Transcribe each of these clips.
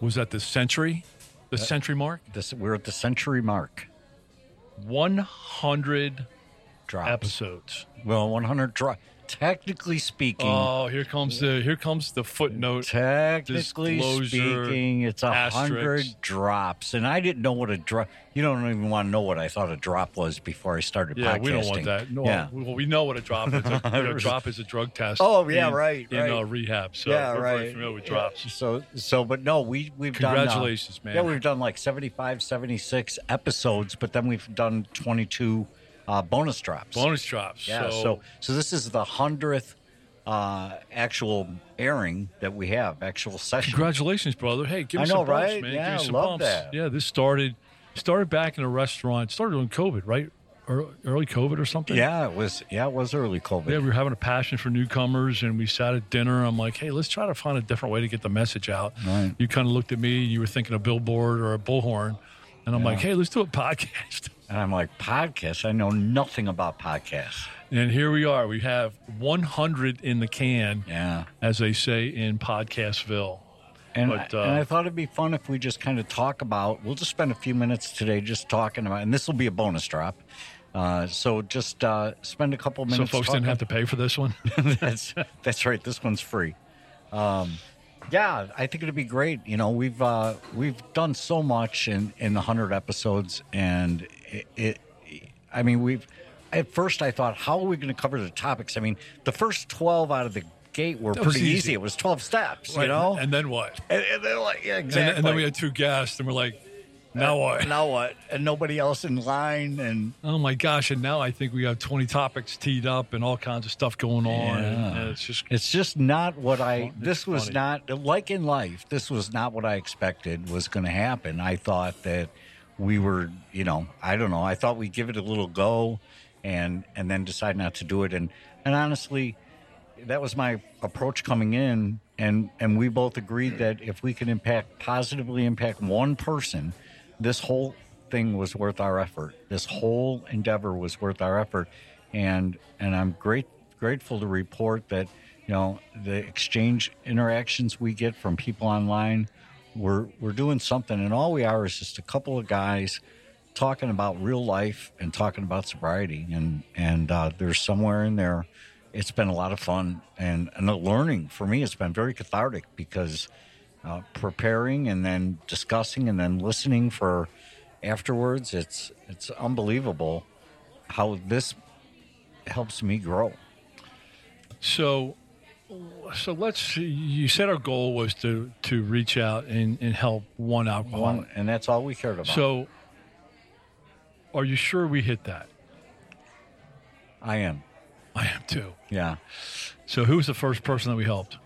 Was that the century? The Uh, century mark? This we're at the century mark. 100 Drops. episodes. Well, 100 drop. Technically speaking, Oh, here comes the here comes the footnote. technically speaking, it's a hundred drops, and I didn't know what a drop. You don't even want to know what I thought a drop was before I started Yeah, podcasting. we don't want that. No, yeah. well, we know what a drop is. A, a drop is a drug test. Oh, yeah, in, right, In right. uh, rehab. So yeah, we're right. very familiar with Yeah. drops. So, so, but no, we we've done. uh, Congratulations, man. Yeah, we've done like 75, 76 episodes, but then we've done twenty two uh, bonus drops. Bonus drops. Yeah. So, So, so, this is the hundredth uh, actual airing that we have, actual session. congratulations, brother. Hey, give I me know, some bumps, right? man. Yeah, give me some love bumps. that. Yeah, this started started back in a restaurant. Started on COVID, right? Early, early COVID or something. Yeah, it was. Yeah, it was early COVID. Yeah, we were having a passion for newcomers, and we sat at dinner. I'm like, hey, let's try to find a different way to get the message out. Right. You kind of looked at me, you were thinking a billboard or a bullhorn, and I'm like, hey, let's do a podcast. And I'm like, podcast? I know nothing about podcasts. And here we are. We have 100 in the can, Yeah. as they say in Podcastville. And, But, I, uh, and I thought it'd be fun if we just kind of talk about. We'll just spend a few minutes today just talking about, and this will be a bonus drop. Uh, so just uh, spend a couple minutes. So folks talking. didn't have to pay for this one. that's that's right. This one's free. Um, yeah, I think it'd be great. You know, we've uh, we've done so much in in the hundred episodes, and it, it. I mean, we've. At first, I thought, how are we going to cover the topics? I mean, the first twelve out of the gate were pretty easy. easy. It was twelve steps, you know. And then what? And, and they're like, yeah, exactly. and then we had two guests, and we're like, uh, now what? now what? And nobody else in line, and Oh my gosh! And now I think we have twenty topics teed up and all kinds of stuff going on. Yeah. and it's just It's just not what I. This was funny. not like in life. This was not what I expected was going to happen. I thought that we were, you know, I don't know. I thought we'd give it a little go, and and then decide not to do it. And and honestly, that was my approach coming in. And and we both agreed that if we could impact positively impact one person, this whole thing was worth our effort. This whole endeavor was worth our effort. And and I'm great grateful to report that you know the exchange interactions we get from people online we're we're doing something and all we are is just a couple of guys talking about real life and talking about sobriety and and uh, there's somewhere in there it's been a lot of fun and and learning for me it's been very cathartic because uh, preparing and then discussing and then listening for afterwards it's it's unbelievable how this helps me grow so. So let's. You said our goal was to to reach out and, and help one alcoholic. One, and that's all we cared about. So, are you sure we hit that? I am. I am too. Yeah. So, who was the first person that we helped?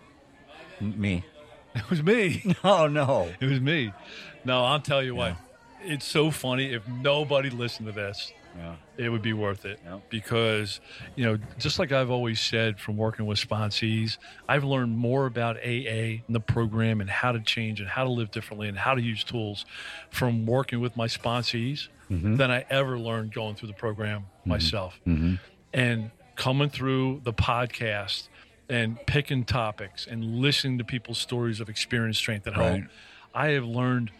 Me. It was me. Oh no. It was me. No, I'll tell you what. It's so funny. If nobody listened to this, Yeah. it would be worth it Yeah. because you know just like i've always said from working with sponsees i've learned more about aa and the program and how to change and how to live differently and how to use tools from working with my sponsees mm-hmm. than i ever learned going through the program mm-hmm. myself mm-hmm. and coming through the podcast and picking topics and listening to people's stories of experience strength hope Right. i have learned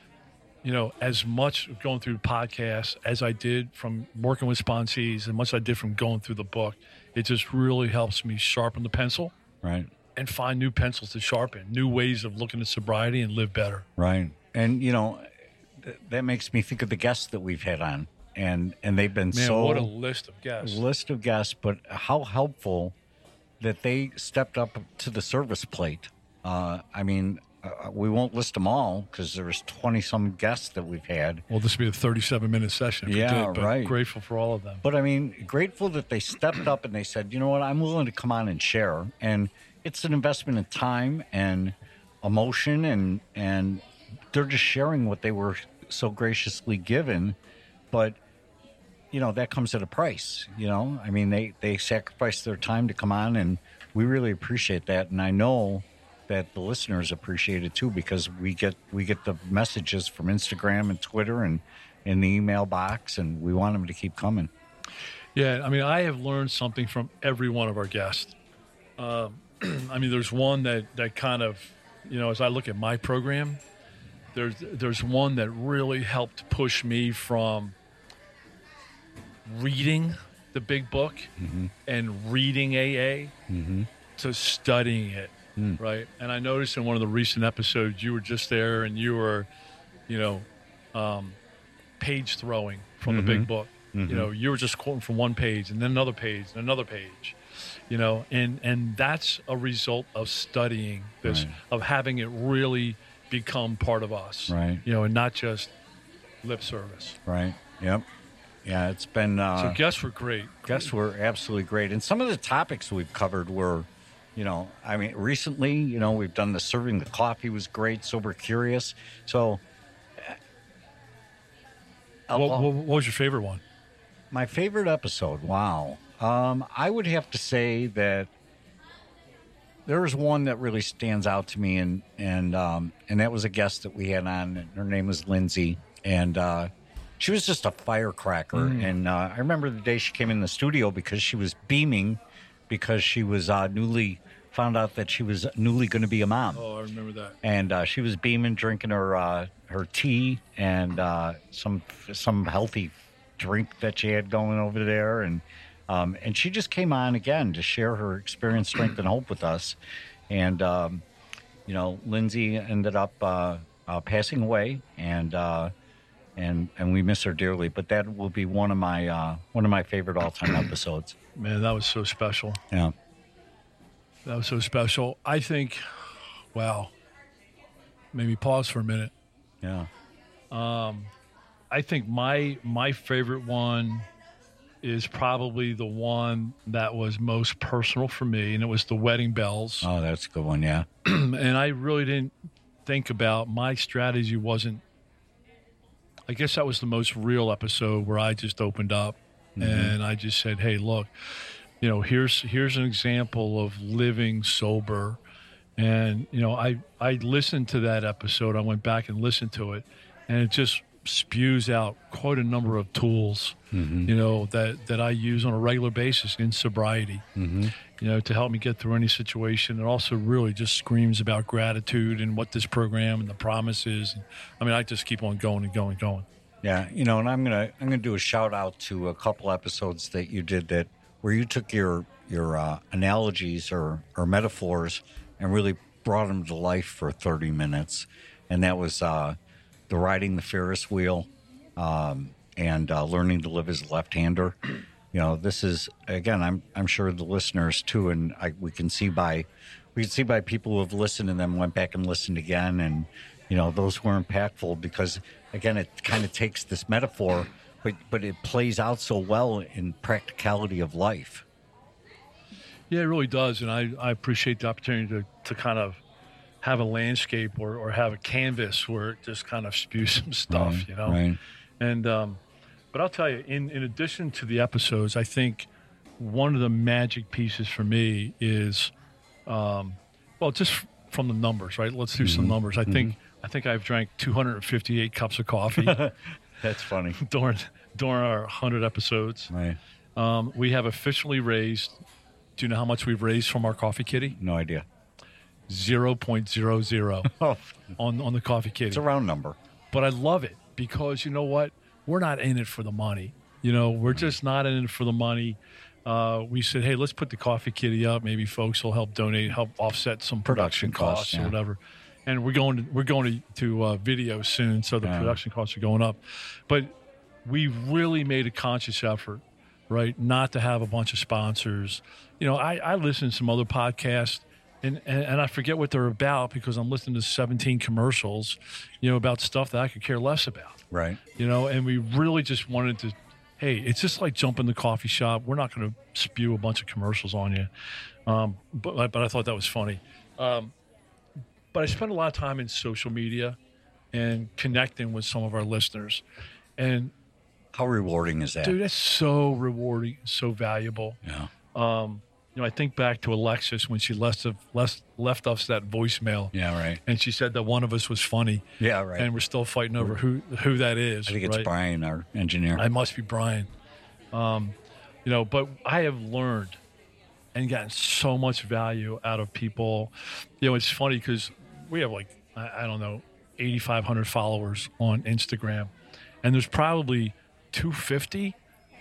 you know, as much going through podcasts as I did from working with sponsees, and much I did from going through the book, it just really helps me sharpen the pencil Right. and find new pencils to sharpen, new ways of looking at sobriety and live better. Right. And you know, th- that makes me think of the guests that we've had on, and and they've been Man, so what a list of guests. list of guests, but how helpful that they stepped up to the service plate. Uh, I mean, uh, we won't list them all because there's 20 some guests that we've had. Well, this will be a 37 minute session. Yeah, did, but right. Grateful for all of them. But I mean, grateful that they stepped up and they said, you know what, I'm willing to come on and share. And it's an investment in time and emotion and and they're just sharing what they were so graciously given, but you know that comes at a price. You know, I mean they they sacrifice their time to come on, and we really appreciate that. And I know that the listeners appreciate it too because we get we get the messages from Instagram and Twitter and in the email box, and we want them to keep coming. Yeah, I mean, I have learned something from every one of our guests. Um, I mean, there's one that that kind of, you know, as I look at my program, there's there's one that really helped push me from reading the big book Mm-hmm. and reading AA to studying it, Mm. right? And I noticed in one of the recent episodes, you were just there and you were, you know, um, page throwing from the Mm-hmm. big book. You know, you were just quoting from one page and then another page and another page. You know, and and that's a result of studying this, Right. of having it really become part of us. Right. You know, and not just lip service. Right. Yep. Yeah, it's been. Uh, So guests were great. guests were absolutely great, and some of the topics we've covered were, you know, I mean, recently, you know, we've done the serving the coffee was great, sober curious. So, uh, What, I'll- what, what was your favorite one? my favorite episode. Wow. Um, I would have to say that there was one that really stands out to me, and and um, and that was a guest that we had on. And her name was Lindsay, and uh, she was just a firecracker. And uh, I remember the day she came in the studio because she was beaming because she was uh, newly found out that she was newly going to be a mom. Oh, I remember that. and uh, she was beaming, drinking her uh, her tea and uh, some some healthy drink that she had going over there, and um, and she just came on again to share her experience, strength, and hope with us, and um, you know, Lindsay ended up uh, uh, passing away, and uh, and and we miss her dearly, but that will be one of my uh, one of my favorite all time episodes. Man, that was so special. Yeah, That was so special. I think, wow. Maybe pause for a minute. yeah, Um, I think my my favorite one is probably the one that was most personal for me, and it was the wedding bells. oh, that's a good one. Yeah, and I really didn't think about my strategy wasn't. I guess that was the most real episode where I just opened up mm-hmm. and I just said, "Hey, look, you know, here's here's an example of living sober." And you know, I I listened to that episode. I went back and listened to it, and it just spews out quite a number of tools, mm-hmm. you know, that that I use on a regular basis in sobriety mm-hmm. You know, to help me get through any situation. It also really just screams about gratitude and what this program and the promises. And I mean, I just keep on going and going and going. Yeah, you know, and I'm gonna I'm gonna do a shout out to a couple episodes that you did that where you took your your uh, analogies or or metaphors and really brought them to life for 30 minutes, and that was uh, the riding the Ferris wheel um, and uh, learning to live as a left-hander. You know, this is again. I'm I'm sure the listeners too, and I, we can see by we can see by people who have listened and then went back and listened again, and you know those were impactful because again, it kind of takes this metaphor, but but it plays out so well in practicality of life. Yeah, it really does. And I, I appreciate the opportunity to, to kind of have a landscape or, or have a canvas where it just kind of spews some stuff, Right, you know? right. And, um, but I'll tell you, in, in addition to the episodes, I think one of the magic pieces for me is, um, well, just from the numbers, right? Let's do Mm-hmm. some numbers. I think, I think I've drank 258 cups of coffee That's funny, during, during our 100 episodes. right? Um, we have officially raised, do you know how much we've raised from our coffee kitty? No idea. 0.00 Oh, on, on the coffee kitty. it's a round number. but I love it because you know what? We're not in it for the money. You know, we're just not in it for the money. Uh, we said, hey, let's put the coffee kitty up. Maybe folks will help donate, help offset some production, Production costs, costs, yeah. or whatever. And we're going to we're going to, to uh, video soon, so the Yeah. production costs are going up. But we really made a conscious effort, right, not to have a bunch of sponsors. You know, I, I listen to some other podcasts. And, and, and I forget what they're about because I'm listening to 17 commercials, you know, about stuff that I could care less about Right. you know, and we really just wanted to. Hey, it's just like jumping the coffee shop. We're not going to spew a bunch of commercials on you, um, but but I thought that was funny. Um, but I spent a lot of time in social media, and connecting with some of our listeners. And How rewarding is that? dude, that's so rewarding, so valuable. Yeah. Um, you know, I think back to Alexis when she left, of, left, left us that voicemail. Yeah, right. And she said that one of us was funny, Yeah, right. and we're still fighting over who who that is. I think it's right? Brian, our engineer. I must be Brian. Um, you know, but I have learned and gotten so much value out of people. You know, it's funny because we have like I, I don't know, eighty five hundred followers on Instagram, and there's probably two fifty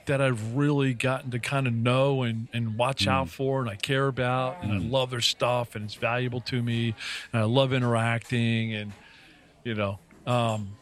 that I've really gotten to kind of know and, and watch out for and I care about and I love their stuff and it's valuable to me and I love interacting and you know um,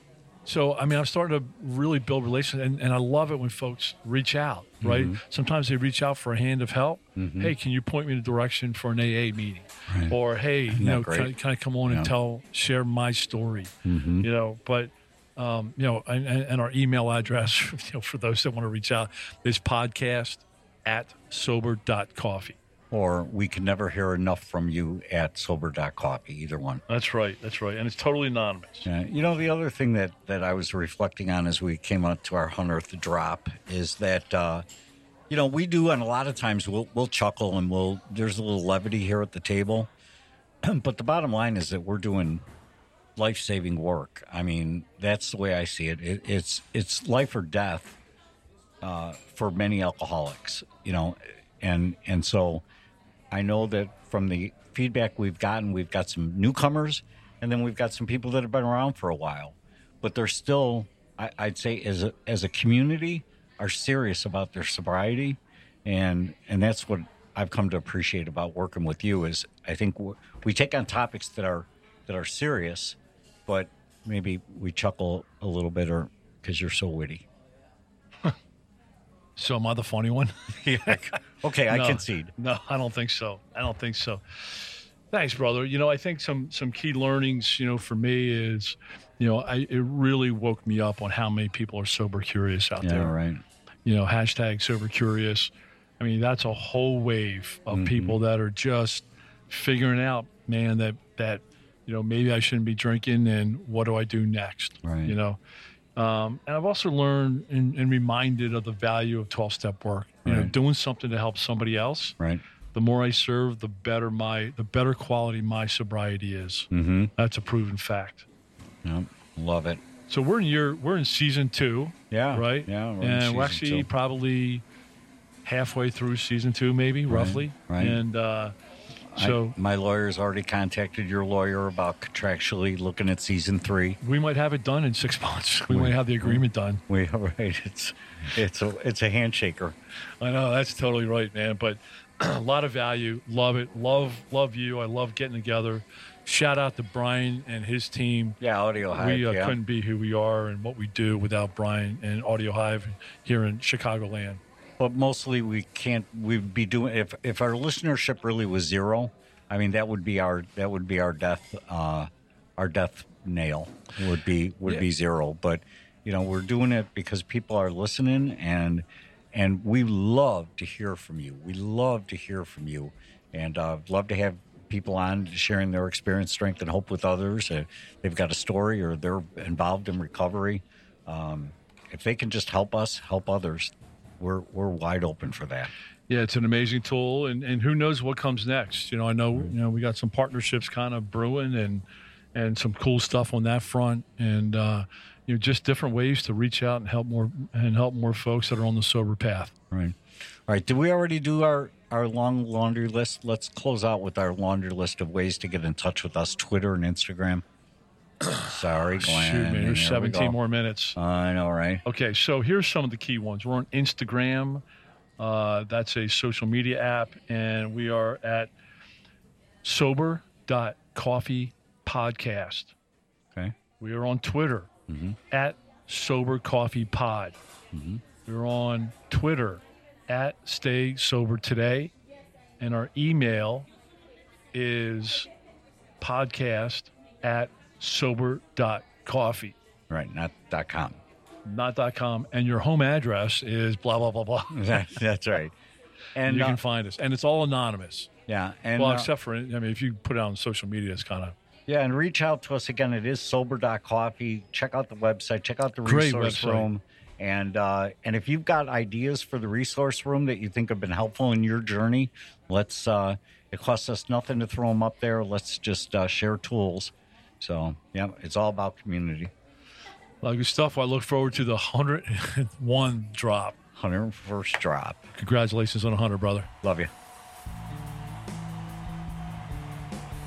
so I mean, I'm starting to really build relations, and, and I love it when folks reach out. Right? Sometimes they reach out for a hand of help. Hey, can you point me in the direction for an AA meeting? Right. Or hey, you know, can, I- can I come on and tell, share my story? Mm-hmm. You know, but um, you know, and, and our email address, you know, for those that want to reach out, is podcast at sober.coffee. or we can never hear enough from you at sober.coffee, either one. That's right. That's right. And it's totally anonymous. Yeah. You know, the other thing that, that I was reflecting on as we came up to our 100th drop is that, uh, you know, we do, and a lot of times we'll, we'll chuckle and we'll, there's a little levity here at the table. but the bottom line is that we're doing life saving work. I mean, that's the way I see it. it it's, it's life or death uh, for many alcoholics, you know, and, and so I know that from the feedback we've gotten, we've got some newcomers, and then we've got some people that have been around for a while, but they're still, I, I'd say, as a, as a community, are serious about their sobriety, and and that's what I've come to appreciate about working with you. Is I think we take on topics that are that are serious, but maybe we chuckle a little bit, or because you're so witty. So am I the funny one? Yeah. okay, I No. concede. No, I don't think so. I don't think so. Thanks, brother. You know, I think some some key learnings, you know, for me is, you know, I it really woke me up on how many people are sober curious out Yeah, there. right. You know, hashtag sober curious. I mean, that's a whole wave of mm-hmm. people that are just figuring out, man, that that you know maybe I shouldn't be drinking, and what do I do next? Right. You know. Um, and I've also learned and, and reminded of the value of 12 step work. You know, doing something to help somebody else Right. the more I serve, the better my the better quality my sobriety is. Mm-hmm. That's a proven fact. Yep. Love it. So we're in year we're in season two, Yeah. right? Yeah. we're and we're actually two. probably halfway through season two, maybe roughly. right. And uh, I- so my lawyer's already contacted your lawyer about contractually looking at season three. we might have it done in six months. We might have the agreement done. We right. It's it's a it's a handshaker. I know that's totally right, man. But a lot of value. Love it. Love love you. I love getting together. Shout out to Brian and his team. Yeah, Audio Hive. we uh, yeah. couldn't be who we are and what we do without Brian and Audio Hive here in Chicagoland. But mostly we can't. We'd be doing if if our listenership really was zero. I mean, that would be our that would be our death. Uh, our death nail would be would Yeah. be zero. But you know, we're doing it because people are listening, and and we love to hear from you. We love to hear from you, and uh, love to have people on sharing their experience, strength, and hope with others. Uh, they've got a story or they're involved in recovery. Um, if they can just help us, help others, we're we're wide open for that. Yeah, it's an amazing tool, and, and who knows what comes next. You know, I know you know we got some partnerships kind of brewing, and and some cool stuff on that front, and uh, you know just different ways to reach out and help more and help more folks that are on the sober path. Right. All right. Did we already do our our long laundry list? Let's close out with our laundry list of ways to get in touch with us: Twitter and Instagram. Sorry, Glenn. Shoot, man, there's 17 more minutes. I know, right? Okay, so here's some of the key ones. We're on Instagram. Uh, that's a social media app, and we are at sober.coffee podcast. Okay. We are on Twitter at Sober Coffee Pod. We're on Twitter at Stay Sober Today. And our email is podcast at sober.coffee, Right. Not dot com. not dot .com. And your home address is blah, blah, blah, blah. That, that's right. And you uh, can find us. And it's all anonymous. yeah, and well, uh, except for, I mean, if you put it on social media, it's kind of, Yeah, and reach out to us again. It is sober.coffee. Check out the website, check out the resource website. room. And uh, and if you've got ideas for the resource room that you think have been helpful in your journey, let's uh, it costs us nothing to throw them up there. Let's just uh, share tools. So yeah, it's all about community. Well, good stuff. I look forward to the 101 drop. 101st drop. Congratulations on 100, brother. Love you.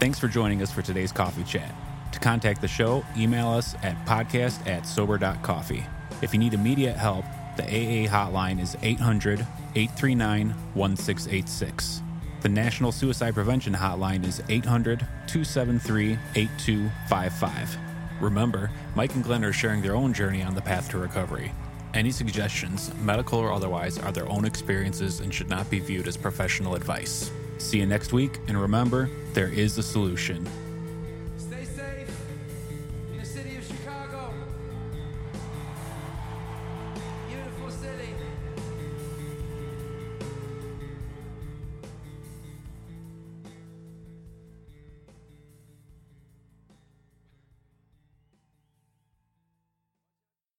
Thanks for joining us for today's coffee chat. To contact the show, email us at podcast at sober.coffee. If you need immediate help, the AA hotline is 800 839 1686. The National Suicide Prevention Hotline is 800 273 8255. Remember, Mike and Glenn are sharing their own journey on the path to recovery. Any suggestions, medical or otherwise, are their own experiences and should not be viewed as professional advice. See you next week, and remember, there is a solution.